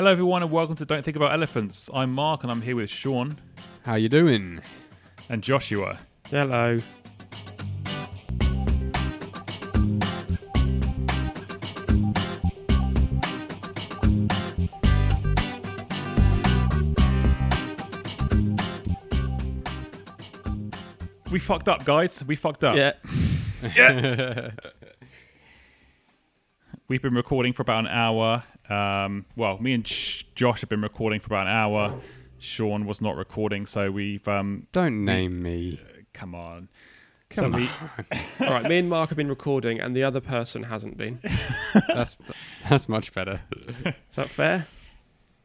Hello, everyone, and welcome to Don't Think About Elephants. I'm Mark, and I'm here with Sean How you doing? and Joshua. Hello. We fucked up, guys. We fucked up. Yeah. Yeah. We've been recording for about an hour. Um, well, me and Josh have been recording for about an hour. Sean was not recording, so we've um, Don't name me. come on. Come so we, All right, me and Mark have been recording, and the other person hasn't been. That's that's much better. Is that fair?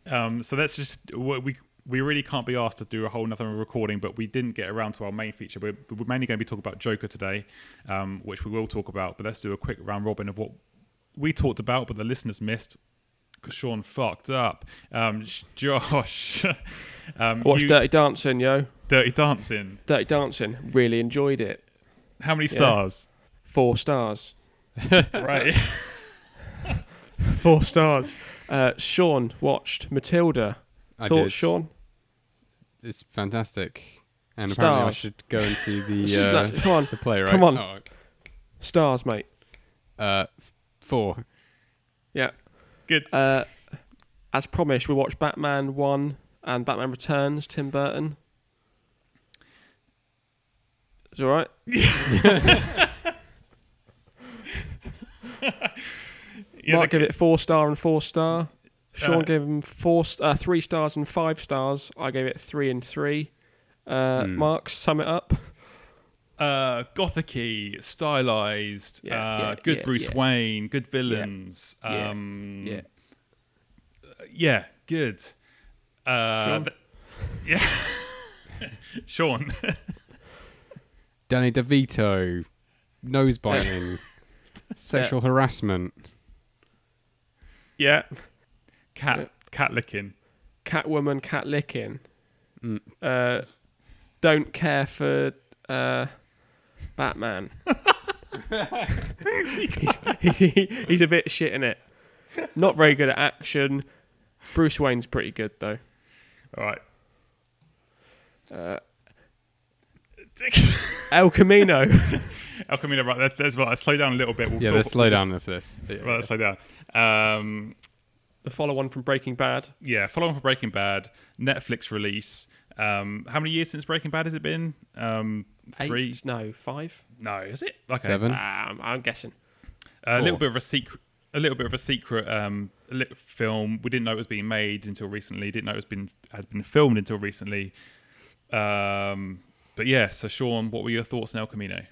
Um, so that's just we we really can't be asked to do a whole nother recording, but we didn't get around to our main feature. We're, we're mainly going to be talking about Joker today, um, which we will talk about. But let's do a quick round robin of what we talked about, but the listeners missed because Sean fucked up. Um, Josh, um, I watched you- Dirty Dancing, yo. Dirty Dancing. Dirty Dancing. Really enjoyed it. How many Yeah. stars? Four stars. right. Four stars. Uh, Sean watched Matilda. I Thoughts, did. Sean? It's fantastic. And apparently I should go and see the That's- uh, come on. the play, right? Come on. Oh, Stars, mate. uh, four. Yeah. Good. Uh, as promised, we watched Batman 1 and Batman Returns, Tim Burton. It's all right. Yeah, Mark gave it four star and four star. Sean Uh, gave him four, uh, three stars and five stars. I gave it three and three. Uh, Hmm. Mark, sum it up. Uh, gothicy, stylized, Yeah, uh, yeah, good yeah, Bruce yeah. Wayne, good villains. yeah, Um, yeah. yeah, good. Uh, Sean? th- yeah, Sean. Danny DeVito. Nose biting. sexual harassment. Yeah. cat, Yeah. cat licking. Catwoman, cat licking. Mm. Uh, don't care for uh, Batman. he's, he's, he- he's a bit shit in it. Not very good at action. Bruce Wayne's pretty good though. All right. Uh, El Camino. El Camino, right? That, that's right. Slow down a little bit. We'll Yeah, talk- let's slow we'll just- down for this. Yeah. Right, let's slow down. Um, the follow on from Breaking Bad. yeah, follow on from Breaking Bad, Netflix release. Um, how many years since Breaking Bad has it been? Um, three? Eight? No, five. No, is it? Okay. Seven. Ah, I'm, I'm guessing. a little bit of a secret. A little bit of a secret um, film. We didn't know it was being made until recently. Didn't know it was been had been filmed until recently. Um, but yeah, so Sean, what were your thoughts on El Camino?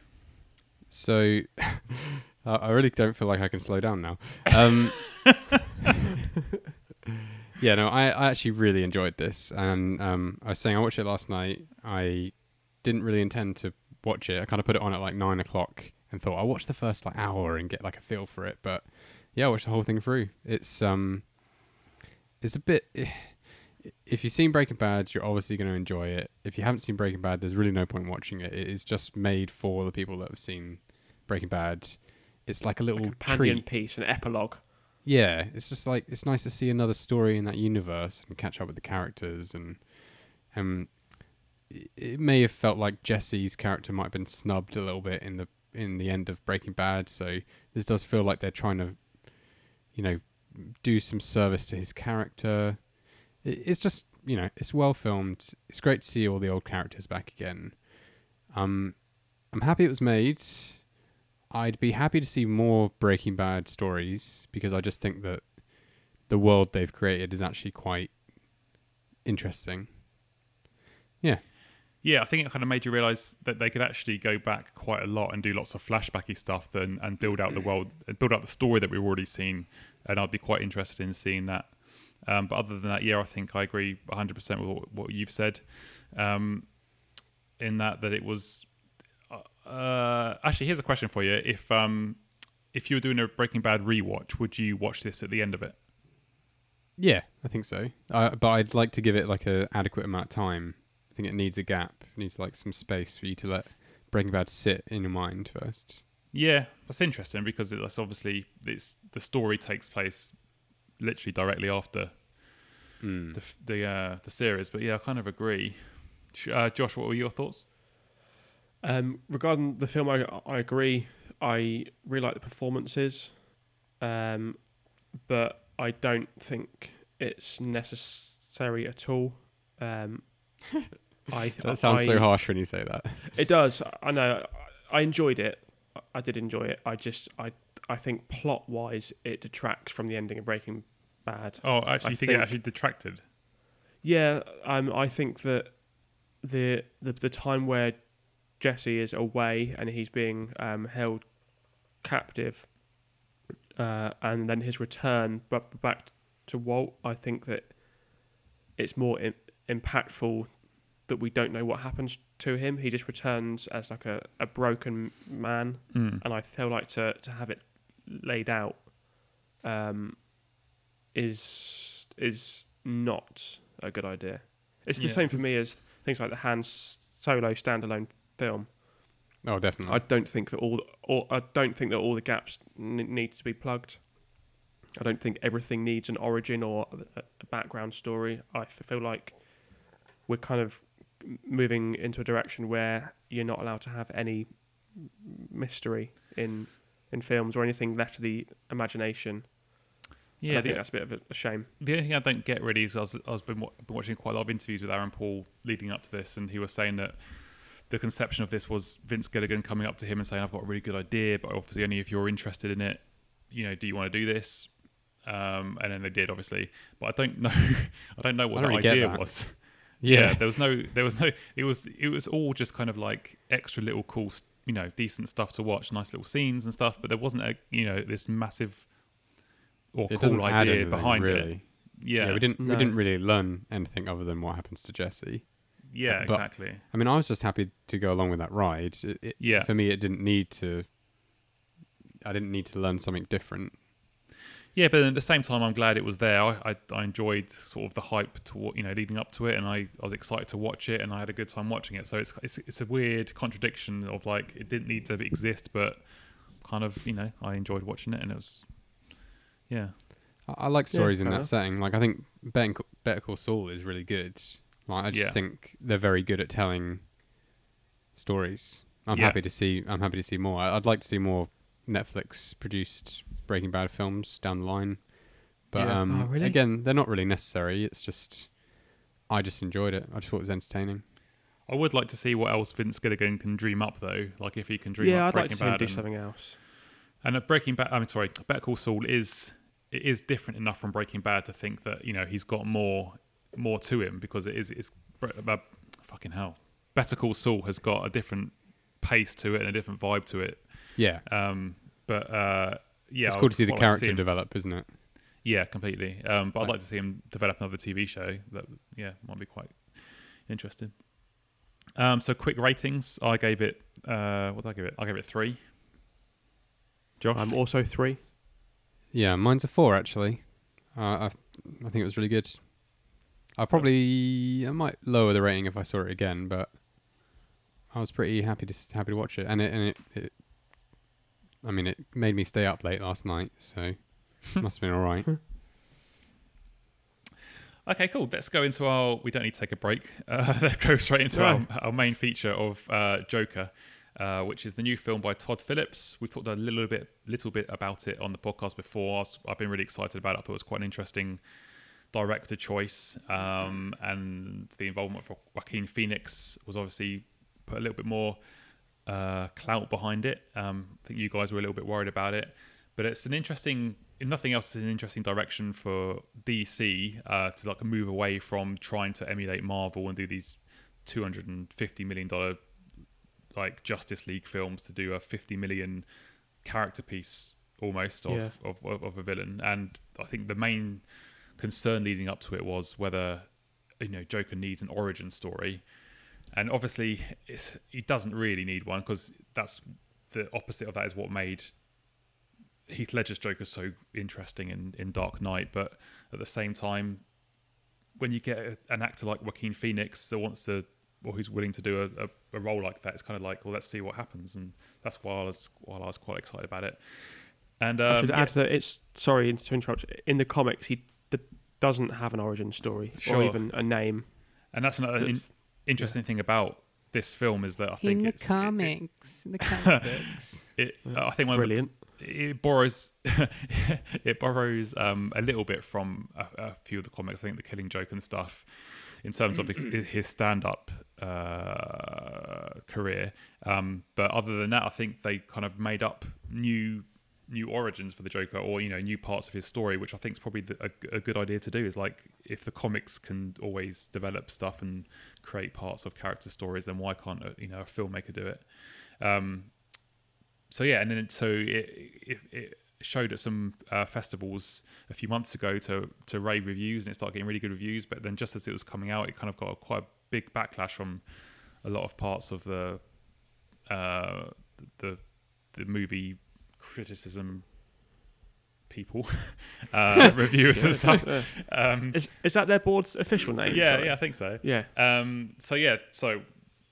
So, I I really don't feel like I can slow down now. Um, yeah, no, I, I actually really enjoyed this, and um, I was saying I watched it last night. I didn't really intend to watch it. I kind of put it on at like nine o'clock and thought I'll watch the first like hour and get like a feel for it. But yeah, I watched the whole thing through. It's um, it's a bit. If you've seen Breaking Bad, you're obviously going to enjoy it. If you haven't seen Breaking Bad, there's really no point watching it. It is just made for the people that have seen Breaking Bad. It's like a little a companion treat. piece, an epilogue. Yeah, it's just like it's nice to see another story in that universe and catch up with the characters and um it- may have felt like Jesse's character might have been snubbed a little bit in the in the end of Breaking Bad, so this does feel like they're trying to you know do some service to his character. It's just, you know, it's well filmed. It's great to see all the old characters back again. Um I'm happy it was made. I'd be happy to see more Breaking Bad stories because I just think that the world they've created is actually quite interesting. Yeah, Yeah, I think it kind of made you realize that they could actually go back quite a lot and do lots of flashbacky stuff and, and build out the world, build out the story that we've already seen. And I'd be quite interested in seeing that. Um, but other than that, yeah, I think I agree 100% with what, what you've said. Um, in that, that it was. Uh, actually, here's a question for you: If um, if you were doing a Breaking Bad rewatch, would you watch this at the end of it? Yeah, I think so. Uh, but I'd like to give it like a adequate amount of time. I think it needs a gap. It needs like some space for you to let Breaking Bad sit in your mind first. Yeah, that's interesting because it's obviously it's the story takes place literally directly after Mm. the the uh, the series. But yeah, I kind of agree. Uh, Josh, what were your thoughts? Um, regarding the film, I, I agree. I really like the performances, um, but I don't think it's necessary at all. Um, I That sounds I, so harsh when you say that. It does. I know. I enjoyed it. I did enjoy it. I just, I, I think plot wise, it detracts from the ending of Breaking Bad. Oh, actually, I you think, think- it actually detracted? Yeah, um, I think that the the the time where Jesse is away and he's being um, held captive, uh, and then his return but back to Walt, I think that it's more Im- impactful that we don't know what happens to him. He just returns as like a, a broken man, Mm. and I feel like to to have it laid out um, is is not a good idea. It's the Yeah. same for me as things like the Han Solo standalone film. Oh, definitely. I don't think that all, all I don't think that all the gaps n- needs to be plugged. I don't think everything needs an origin or a, a background story. I feel like we're kind of moving into a direction where you're not allowed to have any mystery in in films or anything left to the imagination. And Yeah, I think the, that's a bit of a, a shame. the only thing I don't get really is I was, I was been, wa- been watching quite a lot of interviews with Aaron Paul leading up to this, and he was saying that the conception of this was Vince Gilligan coming up to him and saying, "I've got a really good idea, but obviously only if you're interested in it. You know, do you want to do this?" Um, and then they did, obviously, but I don't know. I don't know what I the don't really idea that. was. yeah. there was no, there was no. It was, it was all just kind of like extra little cool, you know, decent stuff to watch, nice little scenes and stuff. But there wasn't a, you know, this massive or it cool idea anything, behind really. it. Yeah, we didn't we didn't really learn anything other than what happens to Jesse. Yeah, But- exactly. I mean, I was just happy to go along with that ride. It, it- Yeah. For me, it didn't need to. I didn't need to learn something different. Yeah, but at the same time, I'm glad it was there. I, I, I enjoyed sort of the hype to what you know leading up to it, and I, I was excited to watch it, and I had a good time watching it. So it's it's it's a weird contradiction of like it didn't need to exist, but kind of you know I enjoyed watching it, and it was yeah I, I like Yeah, stories in that enough. setting. Like I think Better, Ca- Better Call Saul is really good. Like I just Yeah. think they're very good at telling stories. I'm Yeah. happy to see. I'm happy to see more. I- I'd like to see more Netflix produced Breaking Bad films down the line. But Yeah. um, Oh, really? again, they're not really necessary. It's just I just enjoyed it. I just thought it was entertaining. I would like to see what else Vince Gilligan can dream up though. Like if he can dream Yeah, up I'd like Breaking to see him Bad do and, something else. And at Breaking Bad, I'm sorry, Better Call Saul is it is different enough from Breaking Bad to think that you know he's got more more to him because it is it's uh, fucking hell. Better Call Saul has got a different pace to it and a different vibe to it. Yeah, Um, but uh, yeah, it's I cool to see the quite like character him- develop, isn't it? Yeah, completely. Um, but I'd like to see him develop another TV show. That yeah might be quite interesting. Um, so quick ratings. I gave it. Uh, what did I give it? I gave it three. Josh. I'm also three. Yeah, mine's a four actually. Uh, I I think it was really good. I probably I might lower the rating if I saw it again, but I was pretty happy to happy to watch it, and it and it, it I mean it made me stay up late last night, so must have been all right. Okay, cool. Let's go into our. We don't need to take a break. Uh, let's go straight into our, Right. our main feature of uh, Joker, uh, which is the new film by Todd Phillips. We talked a little bit, little bit about it on the podcast before. I've been really excited about it. I thought it was quite an interesting director choice, um, and the involvement of Joaquin Phoenix was obviously put a little bit more uh, clout behind it. Um, I think you guys were a little bit worried about it, but it's an interesting. If nothing else, it's an interesting direction for DC uh, to like move away from trying to emulate Marvel and do these two hundred and fifty million dollar like Justice League films to do a fifty million character piece almost of, Yeah. of, of, of a villain. And I think the main concern leading up to it was whether you know Joker needs an origin story and obviously it's, he doesn't really need one because that's the opposite of that is what made Heath Ledger's Joker so interesting in, in Dark Knight. But at the same time, when you get an actor like Joaquin Phoenix that wants to or who's willing to do a, a, a role like that, it's kind of like, well, let's see what happens, and that's why I was why I was quite excited about it. And um, I should yeah, add that it's sorry to interrupt. In the comics, he doesn't have an origin story Sure. or even a name. And that's another in- That's- interesting thing about this film is that I think in the it's, it- comics, in the comic books. It, I think one of the, Brilliant. it borrows it borrows um, a little bit from a, a few of the comics. I think the Killing Joke and stuff in terms of his, his stand-up uh, career. Um, but other than that, I think they kind of made up new new origins for the Joker, or you know, new parts of his story, which I think is probably the, a, a good idea to do. Is like if the comics can always develop stuff and create parts of character stories, then why can't a, you know a filmmaker do it? Um, so yeah, and then it, so it, it, it showed at some uh, festivals a few months ago to to rave reviews, and it started getting really good reviews. But then just as it was coming out, it kind of got a, quite a big backlash from a lot of parts of the uh, the the movie criticism people, uh, reviewers and stuff. Yeah. Um, Is is that their board's official name? yeah, Sorry. yeah, I think so. yeah. Um, so yeah, so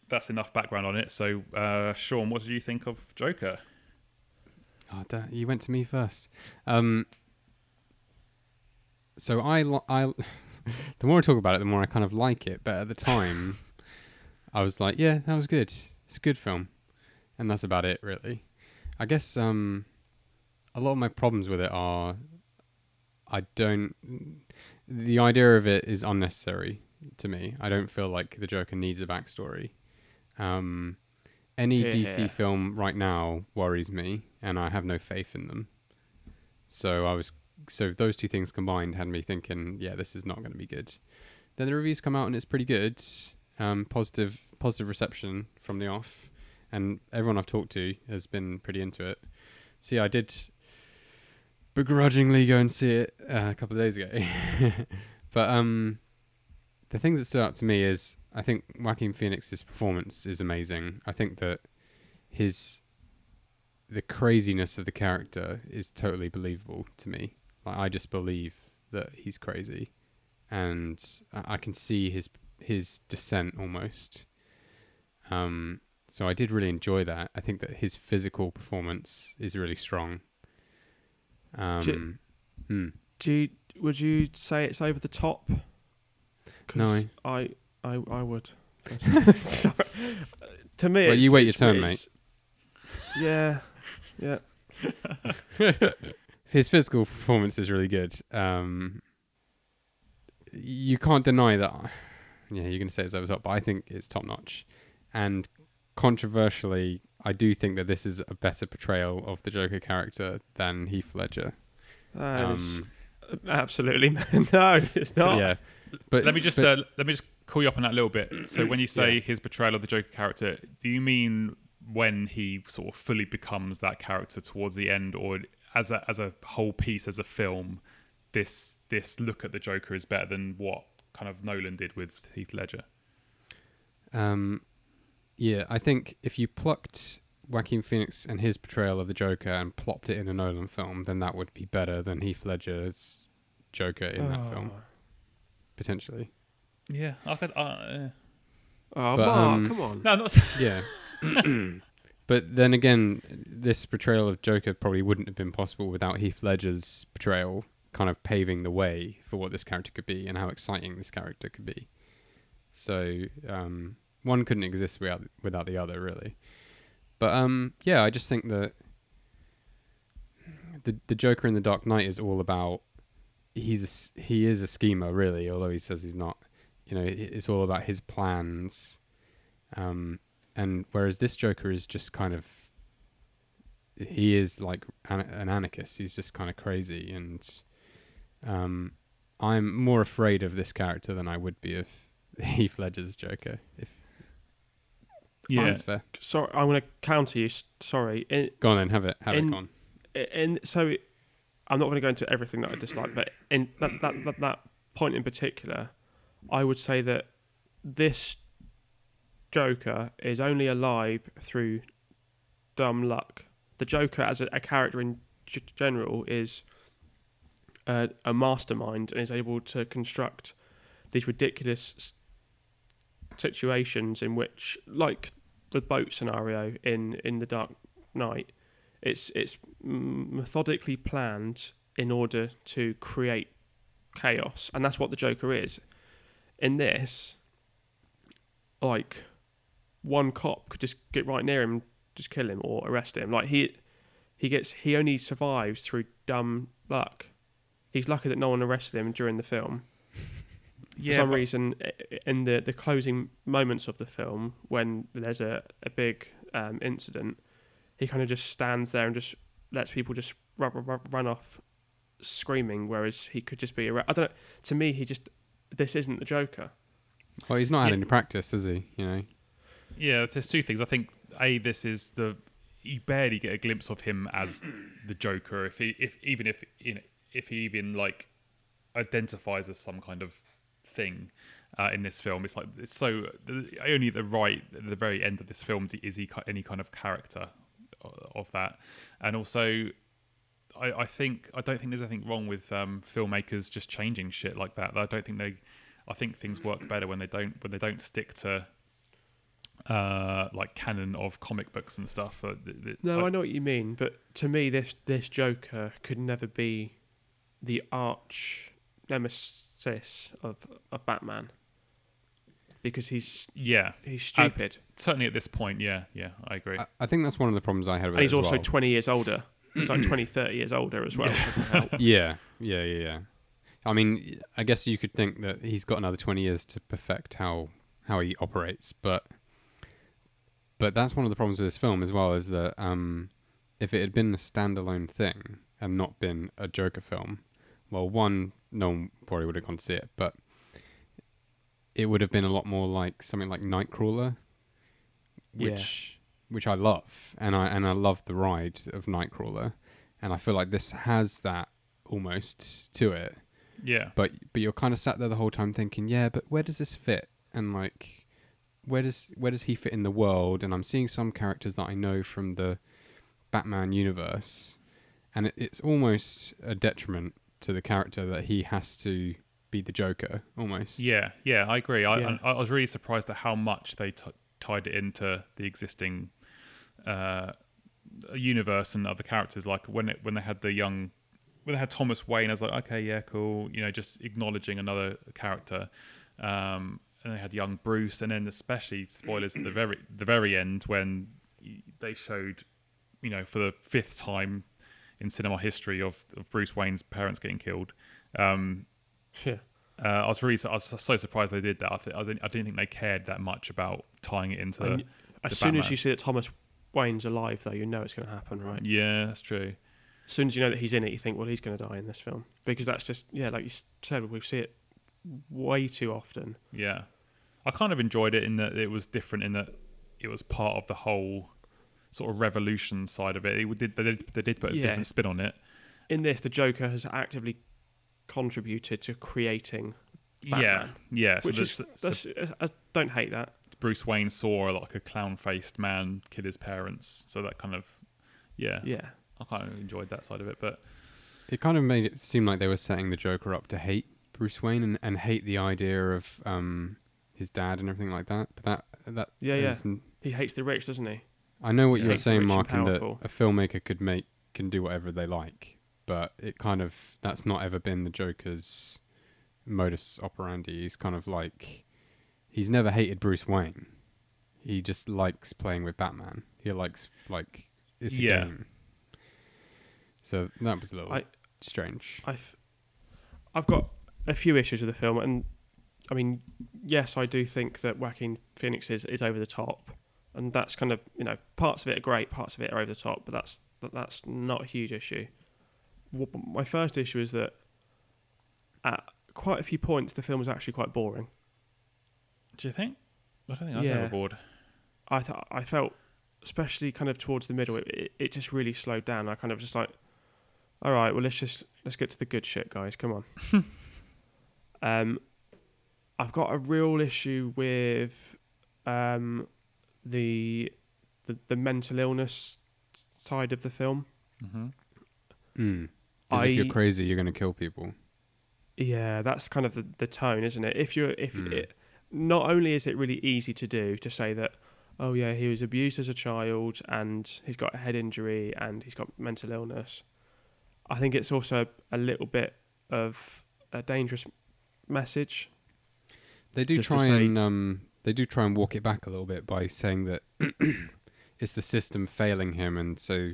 that's enough background on it. So uh, Sean, what did you think of Joker? Oh, da- you went to me first. Um, so I, li- I, the more I talk about it, the more I kind of like it. But at the time, I was like, yeah, that was good. It's a good film, and that's about it, really. I guess um, a lot of my problems with it are, I don't. The idea of it is unnecessary to me. I don't feel like the Joker needs a backstory. Um, any Yeah. DC film right now worries me, and I have no faith in them. So I was so those two things combined had me thinking, yeah, this is not going to be good. Then the reviews come out and it's pretty good. Um, positive positive reception from the off, and everyone I've talked to has been pretty into it. See, I did begrudgingly go and see it uh, a couple of days ago, but um, the things that stood out to me is I think Joaquin Phoenix's performance is amazing. I think that his the craziness of the character is totally believable to me. Like I just believe that he's crazy, and I I can see his his descent almost. Um, so I did really enjoy that. I think that his physical performance is really strong. Um, hmm. Do you, would you say it's over the top? No. I I I would. Sorry. To me, Well, you wait your turn, mate. Yeah, yeah. his physical performance is really good. Um, you can't deny that. Yeah, you're going to say it's over the top, but I think it's top notch. And controversially, I do think that this is a better portrayal of the Joker character than Heath Ledger. Um, absolutely no. It's not. yeah, but let me just but- uh, let me just call you up on that a little bit. So when you say his portrayal of the Joker character, do you mean when he sort of fully becomes that character towards the end, or as a as a whole piece as a film? This this look at the Joker is better than what kind of Nolan did with Heath Ledger. Um, yeah, I think if you plucked Joaquin Phoenix and his portrayal of the Joker and plopped it in a Nolan film, then that would be better than Heath Ledger's Joker in that film, potentially. Yeah, I could. Uh, Oh, But, Mark, um, come on. no, not. Yeah. but then again, this portrayal of Joker probably wouldn't have been possible without Heath Ledger's portrayal kind of paving the way for what this character could be and how exciting this character could be. So um, one couldn't exist without without the other, really. But um, yeah, I just think that the the Joker in the Dark Knight is all about he's a he is a schemer, really, although he says he's not. You know, it's all about his plans. Um, and whereas this Joker is just kind of he is like an, an anarchist. He's just kind of crazy, and um, I'm more afraid of this character than I would be of Heath Ledger's Joker. If Yeah, that's fair. Sorry, I'm going to counter you. Sorry. In, Go on then, have it, have In- it gone. in so, I'm not going to go into everything that I dislike, but in that, that that that point in particular, I would say that this Joker is only alive through dumb luck. The Joker, as a, a character in g- general, is a, a mastermind and is able to construct these ridiculous situations in which, like the boat scenario in in the Dark Knight, it's it's methodically planned in order to create chaos, and that's what the Joker is. In this, like one cop could just get right near him, just kill him or arrest him. Like he he gets he only survives through dumb luck. He's lucky that no one arrested him during the film. Yeah, For some reason, in the the closing moments of the film, when there's a a big um, incident, he kind of just stands there and just lets people just run, run, run off screaming, whereas he could just be. arre- I don't know. To me, he just this isn't the Joker. Well, he's not had Yeah. any practice, is he? You know. Yeah, there's two things. I think a this is the you barely get a glimpse of him as the Joker. If he if even if you know if he even like identifies as some kind of thing uh, in this film, it's like it's so only at the right at the very end of this film is he any kind of character of that, and also. I, I think I don't think there's anything wrong with um, filmmakers just changing shit like that. I don't think they. I think things work better when they don't when they don't stick to uh, like canon of comic books and stuff. Uh, th- th- No, I- I know what you mean, but to me, this this Joker could never be the arch nemesis of of Batman because he's yeah, he's stupid certainly at this point, yeah, yeah, I agree. I, I think that's one of the problems I had with and it he's as also well. 20 years older. He's like 20, 30 years older as well. which doesn't yeah, yeah, yeah, yeah. I mean, I guess you could think that he's got another twenty years to perfect how how he operates, but but that's one of the problems with this film as well is that um, if it had been a standalone thing and not been a Joker film, well, one, no one probably would have gone to see it, but it would have been a lot more like something like Nightcrawler, Yeah. which which I love, and I and I love the ride of Nightcrawler, and I feel like this has that almost to it, yeah, but but you're kind of sat there the whole time thinking, yeah, but where does this fit? And like, where does where does he fit in the world? And I'm seeing some characters that I know from the Batman universe, and it, it's almost a detriment to the character that he has to be the Joker almost. yeah, yeah. I agree. I, Yeah. I, I was really surprised at how much they t- tied it into the existing uh, universe and other characters. Like when it when they had the young. When they had Thomas Wayne, I was like, okay, yeah, cool. You know, just acknowledging another character. Um, and they had young Bruce, and then especially spoilers at the very the very end when they showed, you know, for the fifth time in cinema history of, of Bruce Wayne's parents getting killed. Um, Yeah. uh, I was really I was so surprised they did that. I, th- I, didn't, I didn't think they cared that much about tying it into. And as soon as you see that Thomas Wayne's alive, though, you know it's going to happen, right? Yeah, that's true. As soon as you know that he's in it, you think, well, he's going to die in this film because that's just yeah, like you said, we see it way too often. Yeah, I kind of enjoyed it in that it was different in that it was part of the whole sort of revolution side of it. It did they did, they did put a Yeah. different spin on it. In this, the Joker has actively contributed to creating, Yeah, Batman. yeah. So, which the- is so that's, I don't hate that. Bruce Wayne saw like a clown-faced man kill his parents, so that kind of yeah, Yeah, I kind of enjoyed that side of it. But It kind of made it seem like they were setting the Joker up to hate Bruce Wayne and, and hate the idea of um, his dad and everything like that. But that that Yeah, yeah. n- he hates the rich, doesn't he? I know what Yeah. you're saying, and Mark, in that a filmmaker could make can do whatever they like, but it kind of that's not ever been the Joker's modus operandi. He's kind of like he's never hated Bruce Wayne. He just likes playing with Batman. He likes like it's a Yeah. game. So that was a little I- strange. I've I've got a few issues with the film, and I mean, yes, I do think that Joaquin Phoenix is, is over the top, and that's kind of you know parts of it are great, parts of it are over the top, but that's that, that's not a huge issue. My first issue is that at quite a few points the film was actually quite boring. do you think? I don't think I was Yeah. ever bored. I th- I felt, especially kind of towards the middle, it, it, it just really slowed down. I kind of just like, all right, well let's just let's get to the good shit, guys. Come on. um, I've got a real issue with um the the, the mental illness side of the film. hmm Mm. 'Cause if you're crazy, you're going to kill people. Yeah, that's kind of the, the tone, isn't it? If you're if Mm. it, not only is it really easy to do to say that, oh yeah, he was abused as a child and he's got a head injury and he's got mental illness. I think it's also a little bit of a dangerous message. They do Just try say- and um, they do try and walk it back a little bit by saying that it's the system failing him, and so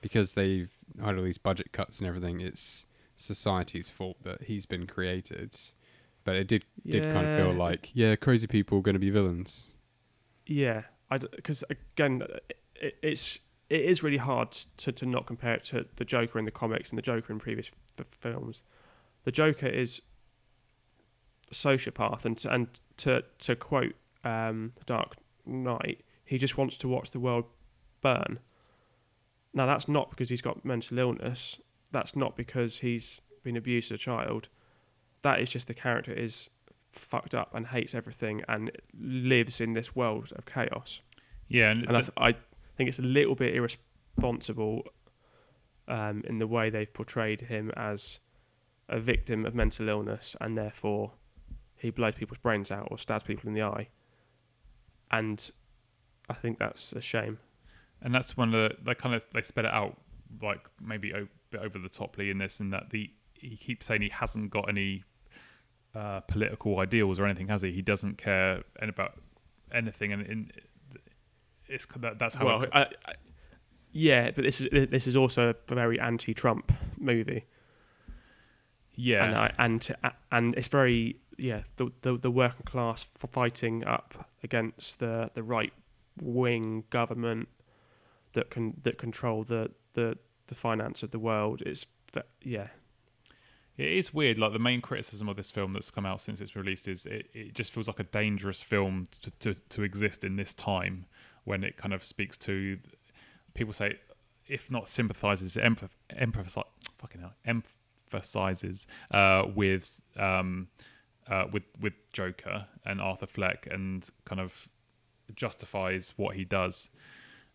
because they've had all these budget cuts and everything, it's society's fault that he's been created. But it did did kind of feel like yeah, crazy people are going to be villains. Yeah, I because again, it, it's it is really hard to to not compare it to the Joker in the comics and the Joker in previous f- films. The Joker is sociopath, and to, and to to quote um, the Dark Knight, he just wants to watch the world burn. Now that's not because he's got mental illness. That's not because he's been abused as a child. That is just the character is fucked up and hates everything and lives in this world of chaos. Yeah, and, And I, th- th- I think it's a little bit irresponsible um, in the way they've portrayed him as a victim of mental illness and therefore he blows people's brains out or stabs people in the eye. And I think that's a shame. and that's one of the they kind of they sped it out like maybe a bit over the toply in this, in that the he keeps saying he hasn't got any uh, political ideals or anything, has he? He doesn't care about anything, and in, it's that, that's how. well, it, I, I, yeah, but this is this is also a very anti-Trump movie. yeah, and I, and to- and it's very yeah the the, the working class fighting up against the the right wing government that can that control the the the finance of the world. It's yeah It is weird. Like the main criticism of this film that's come out since it's released is it, it just feels like a dangerous film to, to to exist in this time when it kind of speaks to people say if not sympathizes fucking hell emphasizes uh, with um uh, with with Joker and Arthur Fleck and kind of justifies what he does.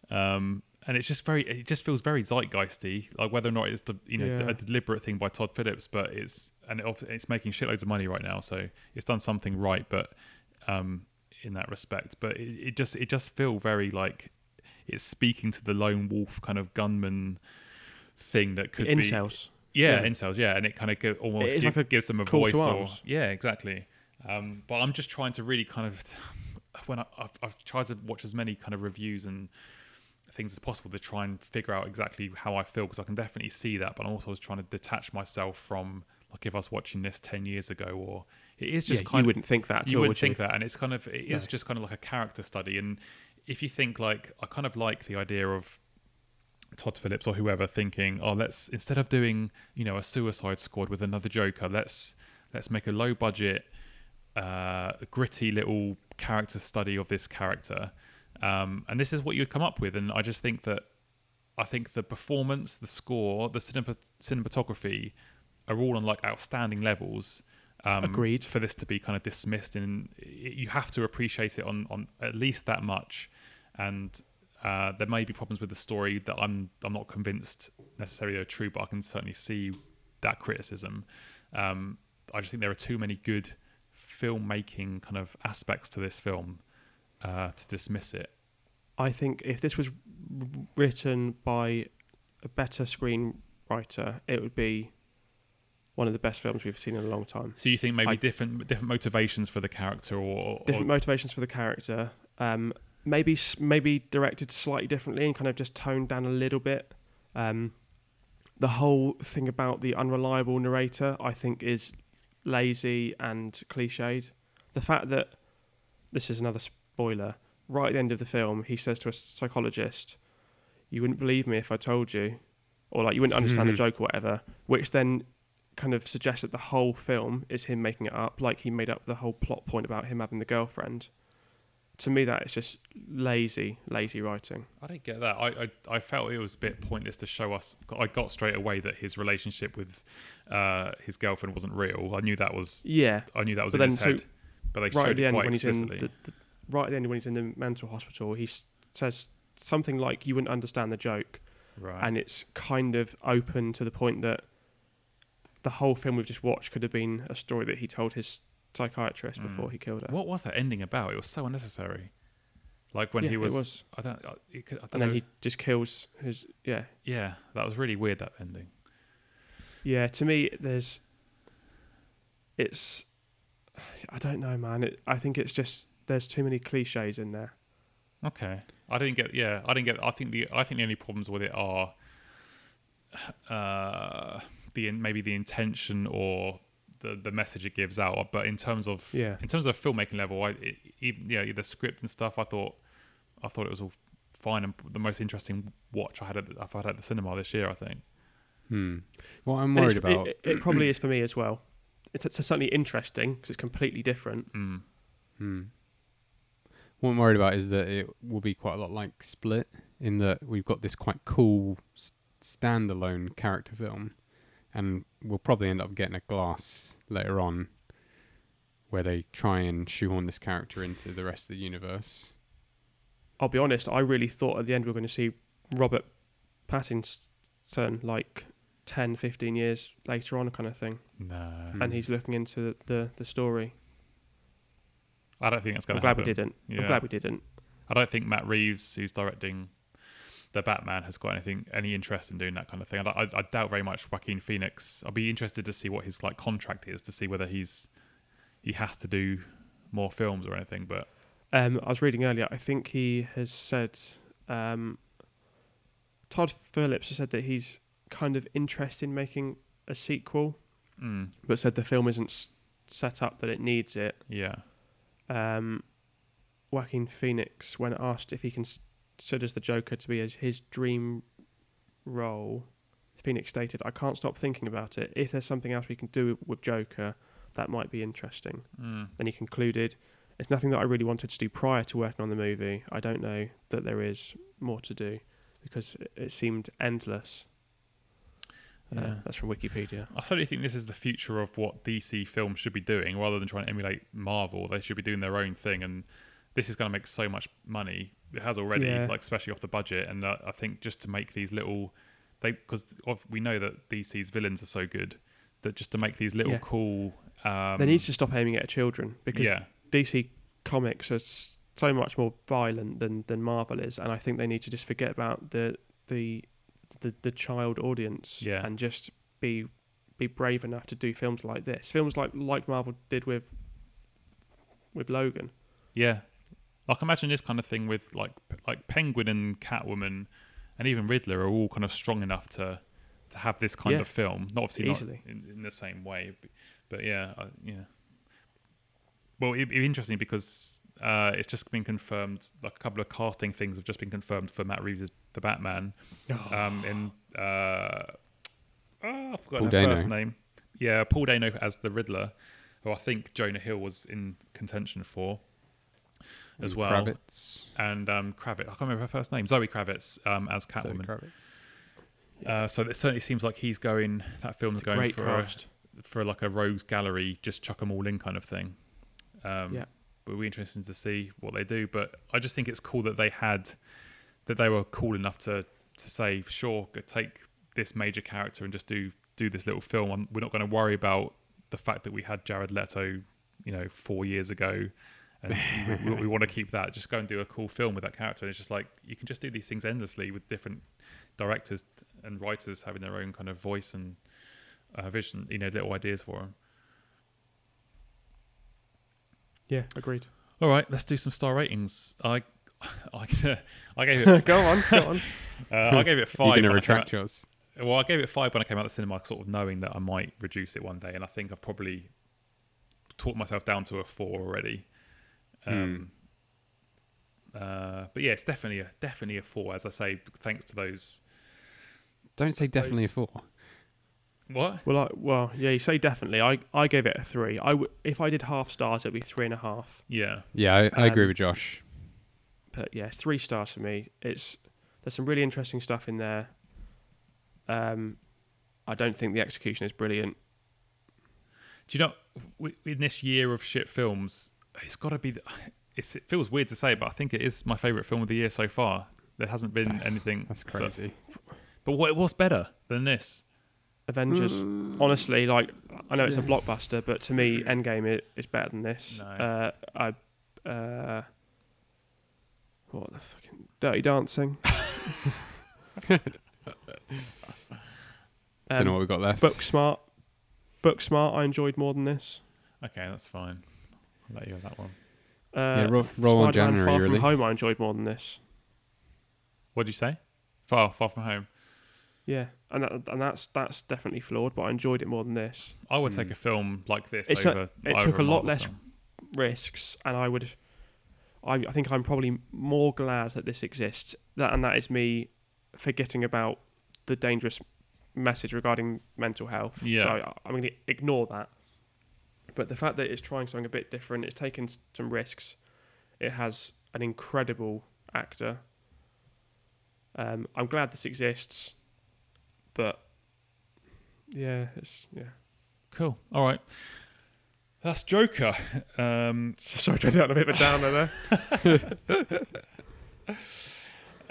Um, and it's just very, it just feels very zeitgeisty, like whether or not it's the, you know Yeah. a deliberate thing by Todd Phillips, but it's and it, it's making shitloads of money right now, so it's done something right. But um, in that respect, but it, it just it just feel very like it's speaking to the lone wolf kind of gunman thing that could be incels. Yeah, Yeah. incels, yeah, and it kind of go, almost give- like gives them a voice. Or, yeah, exactly. Um, but I'm just trying to really kind of when I, I've, I've tried to watch as many kind of reviews and things as possible to try and figure out exactly how I feel because I can definitely see that. But I'm also trying to detach myself from like if I was watching this ten years ago, or it is just yeah, kind you of wouldn't think that. You all, wouldn't would think that, and it's kind of it is No. just kind of like a character study. And if you think like I kind of like the idea of Todd Phillips or whoever thinking, oh, let's instead of doing you know a Suicide Squad with another Joker, let's let's make a low budget, uh, gritty little character study of this character. Um, and this is what you'd come up with, and I just think that I think the performance, the score, the cinema, cinematography are all on like outstanding levels. Um, Agreed. For this to be kind of dismissed, and you have to appreciate it on on at least that much. And uh, there may be problems with the story that I'm I'm not convinced necessarily are true, but I can certainly see that criticism. Um, I just think there are too many good filmmaking kind of aspects to this film uh, to dismiss it. I think if this was written by a better screenwriter, it would be one of the best films we've seen in a long time. So you think maybe I- different different motivations for the character, or, or Different motivations for the character. Um, maybe maybe directed slightly differently and kind of just toned down a little bit. Um, the whole thing about the unreliable narrator, I think, is lazy and cliched. The fact that this is another spoiler. Right at the end of the film, he says to a psychologist, "You wouldn't believe me if I told you," or like you wouldn't understand the joke or whatever. Which then kind of suggests that the whole film is him making it up, like he made up the whole plot point about him having the girlfriend. To me, that is just lazy, lazy writing. I didn't get that. I, I I felt it was a bit pointless to show us. I got straight away that his relationship with uh, his girlfriend wasn't real. I knew that was. Yeah, I knew that was But in then his so head. But they right showed at the it end quite when he's in explicitly. the, the right at the end when he's in the mental hospital, he says something like, "You wouldn't understand the joke," right. and it's kind of open to the point that the whole film we've just watched could have been a story that he told his psychiatrist Mm. before he killed her. what was that ending about? It was so unnecessary. Like when Yeah, he was. was. I don't. I, I don't and then know. he just kills his yeah yeah, that was really weird. That ending. yeah to me there's it's I don't know, man. It, I think it's just there's too many cliches in there. Okay, I didn't get. Yeah, I didn't get. I think the I think the only problems with it are uh, the maybe the intention or the the message it gives out. But in terms of Yeah. in terms of filmmaking level, I it, even yeah the script and stuff. I thought I thought it was all fine and the most interesting watch I had at the, I've had at the cinema this year. I think. Hmm. What I'm worried about. It, it probably is for me as well. It's, it's certainly interesting because it's completely different. Mm. Hmm. What I'm worried about is that it will be quite a lot like Split, in that we've got this quite cool s- standalone character film, and we'll probably end up getting a glass later on, where they try and shoehorn this character into the rest of the universe. I'll be honest. I really thought at the end we were going to see Robert Pattinson like 10, 15 years later on, kind of thing, No, and he's looking into the the, the story. I don't think that's going I'm to glad we didn't. Yeah. I'm glad we didn't. I don't think Matt Reeves, who's directing the Batman, has got anything any interest in doing that kind of thing. I, I, I doubt very much Joaquin Phoenix. I'll be interested to see what his like contract is to see whether he's he has to do more films or anything. But Um, I was reading earlier. I think he has said. Um, Todd Phillips has said that he's kind of interested in making a sequel, mm, but said the film isn't set up that it needs it. yeah, Um, Joaquin Phoenix, when asked if he considers the Joker to be his, his dream role, Phoenix stated, "I can't stop thinking about it. If there's something else we can do with Joker, that might be interesting." mm, Then he concluded, It's nothing that I really wanted to do prior to working on the movie. I don't know that there is more to do because it, seemed endless. Uh, Yeah. that's from Wikipedia. I certainly think this is the future of what DC films should be doing, rather than trying to emulate Marvel. They should be doing their own thing, and this is going to make so much money. It has already, Yeah. like especially off the budget. And uh, I think just to make these little, they because we know that DC's villains are so good that just to make these little Yeah. cool, um, they need to stop aiming at children because yeah, DC comics are so much more violent than, than Marvel is, and I think they need to just forget about the the the, the child audience Yeah. and just be be brave enough to do films like this. Films like like Marvel did with with Logan. yeah. Like imagine this kind of thing with like like Penguin and Catwoman, and even Riddler are all kind of strong enough to to have this kind Yeah. of film. Not obviously Easily. not in, in the same way, but, but yeah, I, yeah. Well, it'd be interesting because uh, it's just been confirmed. Like a couple of casting things have just been confirmed for Matt Reeves' The Batman. Um, in uh, oh, I forgot Paul her Dano. first name. Yeah, Paul Dano as the Riddler, who I think Jonah Hill was in contention for as well. Kravitz. And um, Kravitz, I can't remember her first name. Zoe Kravitz um, as Zoe Catwoman. Kravitz. Uh, so it certainly seems like he's going. That film's It's going for a, for like a rogues gallery, just chuck them all in kind of thing. Um, Yeah. But it'll be interesting to see what they do. But I just think it's cool that they had that they were cool enough to to say, sure, go take this major character and just do do this little film. Um, We're not going to worry about the fact that we had Jared Leto, you know, four years ago. And we, we want to keep that. Just go and do a cool film with that character. And it's just like you can just do these things endlessly with different directors and writers having their own kind of voice and uh, vision, you know, little ideas for them. Yeah, agreed. All right, let's do some star ratings. I, I, I gave it. go on, go on. Uh, I gave it You're five. going to when I came retract yours. out- well, I gave it five when I came out of the cinema, sort of knowing that I might reduce it one day, and I think I've probably talked myself down to a four already. Um, uh, but yeah, it's definitely a definitely a four, as I say, thanks to those. Don't say definitely a four. What? Well, I, well, yeah, you say definitely. I, I gave it a three. I w- if I did half stars, it'd be three and a half. Yeah, Yeah, I, I agree Um, with Josh. But yeah, it's three stars for me. It's there's some really interesting stuff in there. Um, I don't think the execution is brilliant. Do you know, in this year of shit films, it's got to be. The, it's, it feels weird to say, but I think it is my favorite film of the year so far. There hasn't been anything. That's crazy. but what was better than this? Avengers, honestly, like I know it's a blockbuster, but to me, Endgame i- is better than this. No. Uh, I, uh, what the fucking Dirty Dancing. Don't know um, what we got left. Booksmart. Book Smart. I enjoyed more than this. Okay, that's fine. I'll let you have that one. Uh, yeah, roll, roll on Spider-Man January, Far really. From Home, I enjoyed more than this. What'd you say? Far, far from home. Yeah, and that, and that's that's definitely flawed, but I enjoyed it more than this. I would take Hmm. a film like this It's a- it over took a lot less- film. Risks, and I would, I, I think I'm probably more glad that this exists. That and that is me forgetting about the dangerous message regarding mental health. Yeah. so I, I'm going to ignore that. But the fact that it's trying something a bit different, it's taken s- some risks. It has an incredible actor. Um, I'm glad this exists, but yeah, it's yeah. Cool. All right. That's Joker. Um, Sorry, to down a bit of a downer there.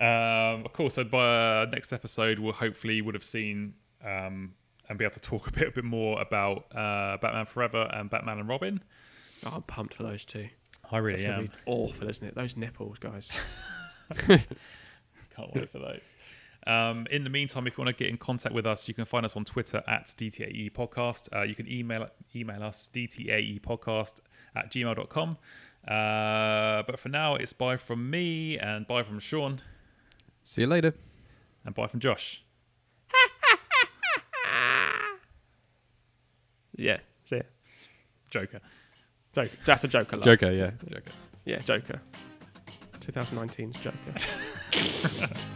um, of course, so by uh, next episode, we'll hopefully would have seen um, and be able to talk a bit, a bit more about uh, Batman Forever and Batman and Robin. Oh, I'm pumped for those two. I really It's am. be awful, isn't it? Those nipples, guys. Can't wait for those. Um, in the meantime, if you want to get in contact with us, you can find us on Twitter at DTAE Podcast. Uh, you can email email us DTAE Podcast at gmail.com. Uh, but for now, it's bye from me and bye from Sean See you later. and bye from Josh. Yeah, see it. Joker. Joker. That's a Joker. Love. Joker, yeah. Joker. Yeah, Joker. 2019's Joker.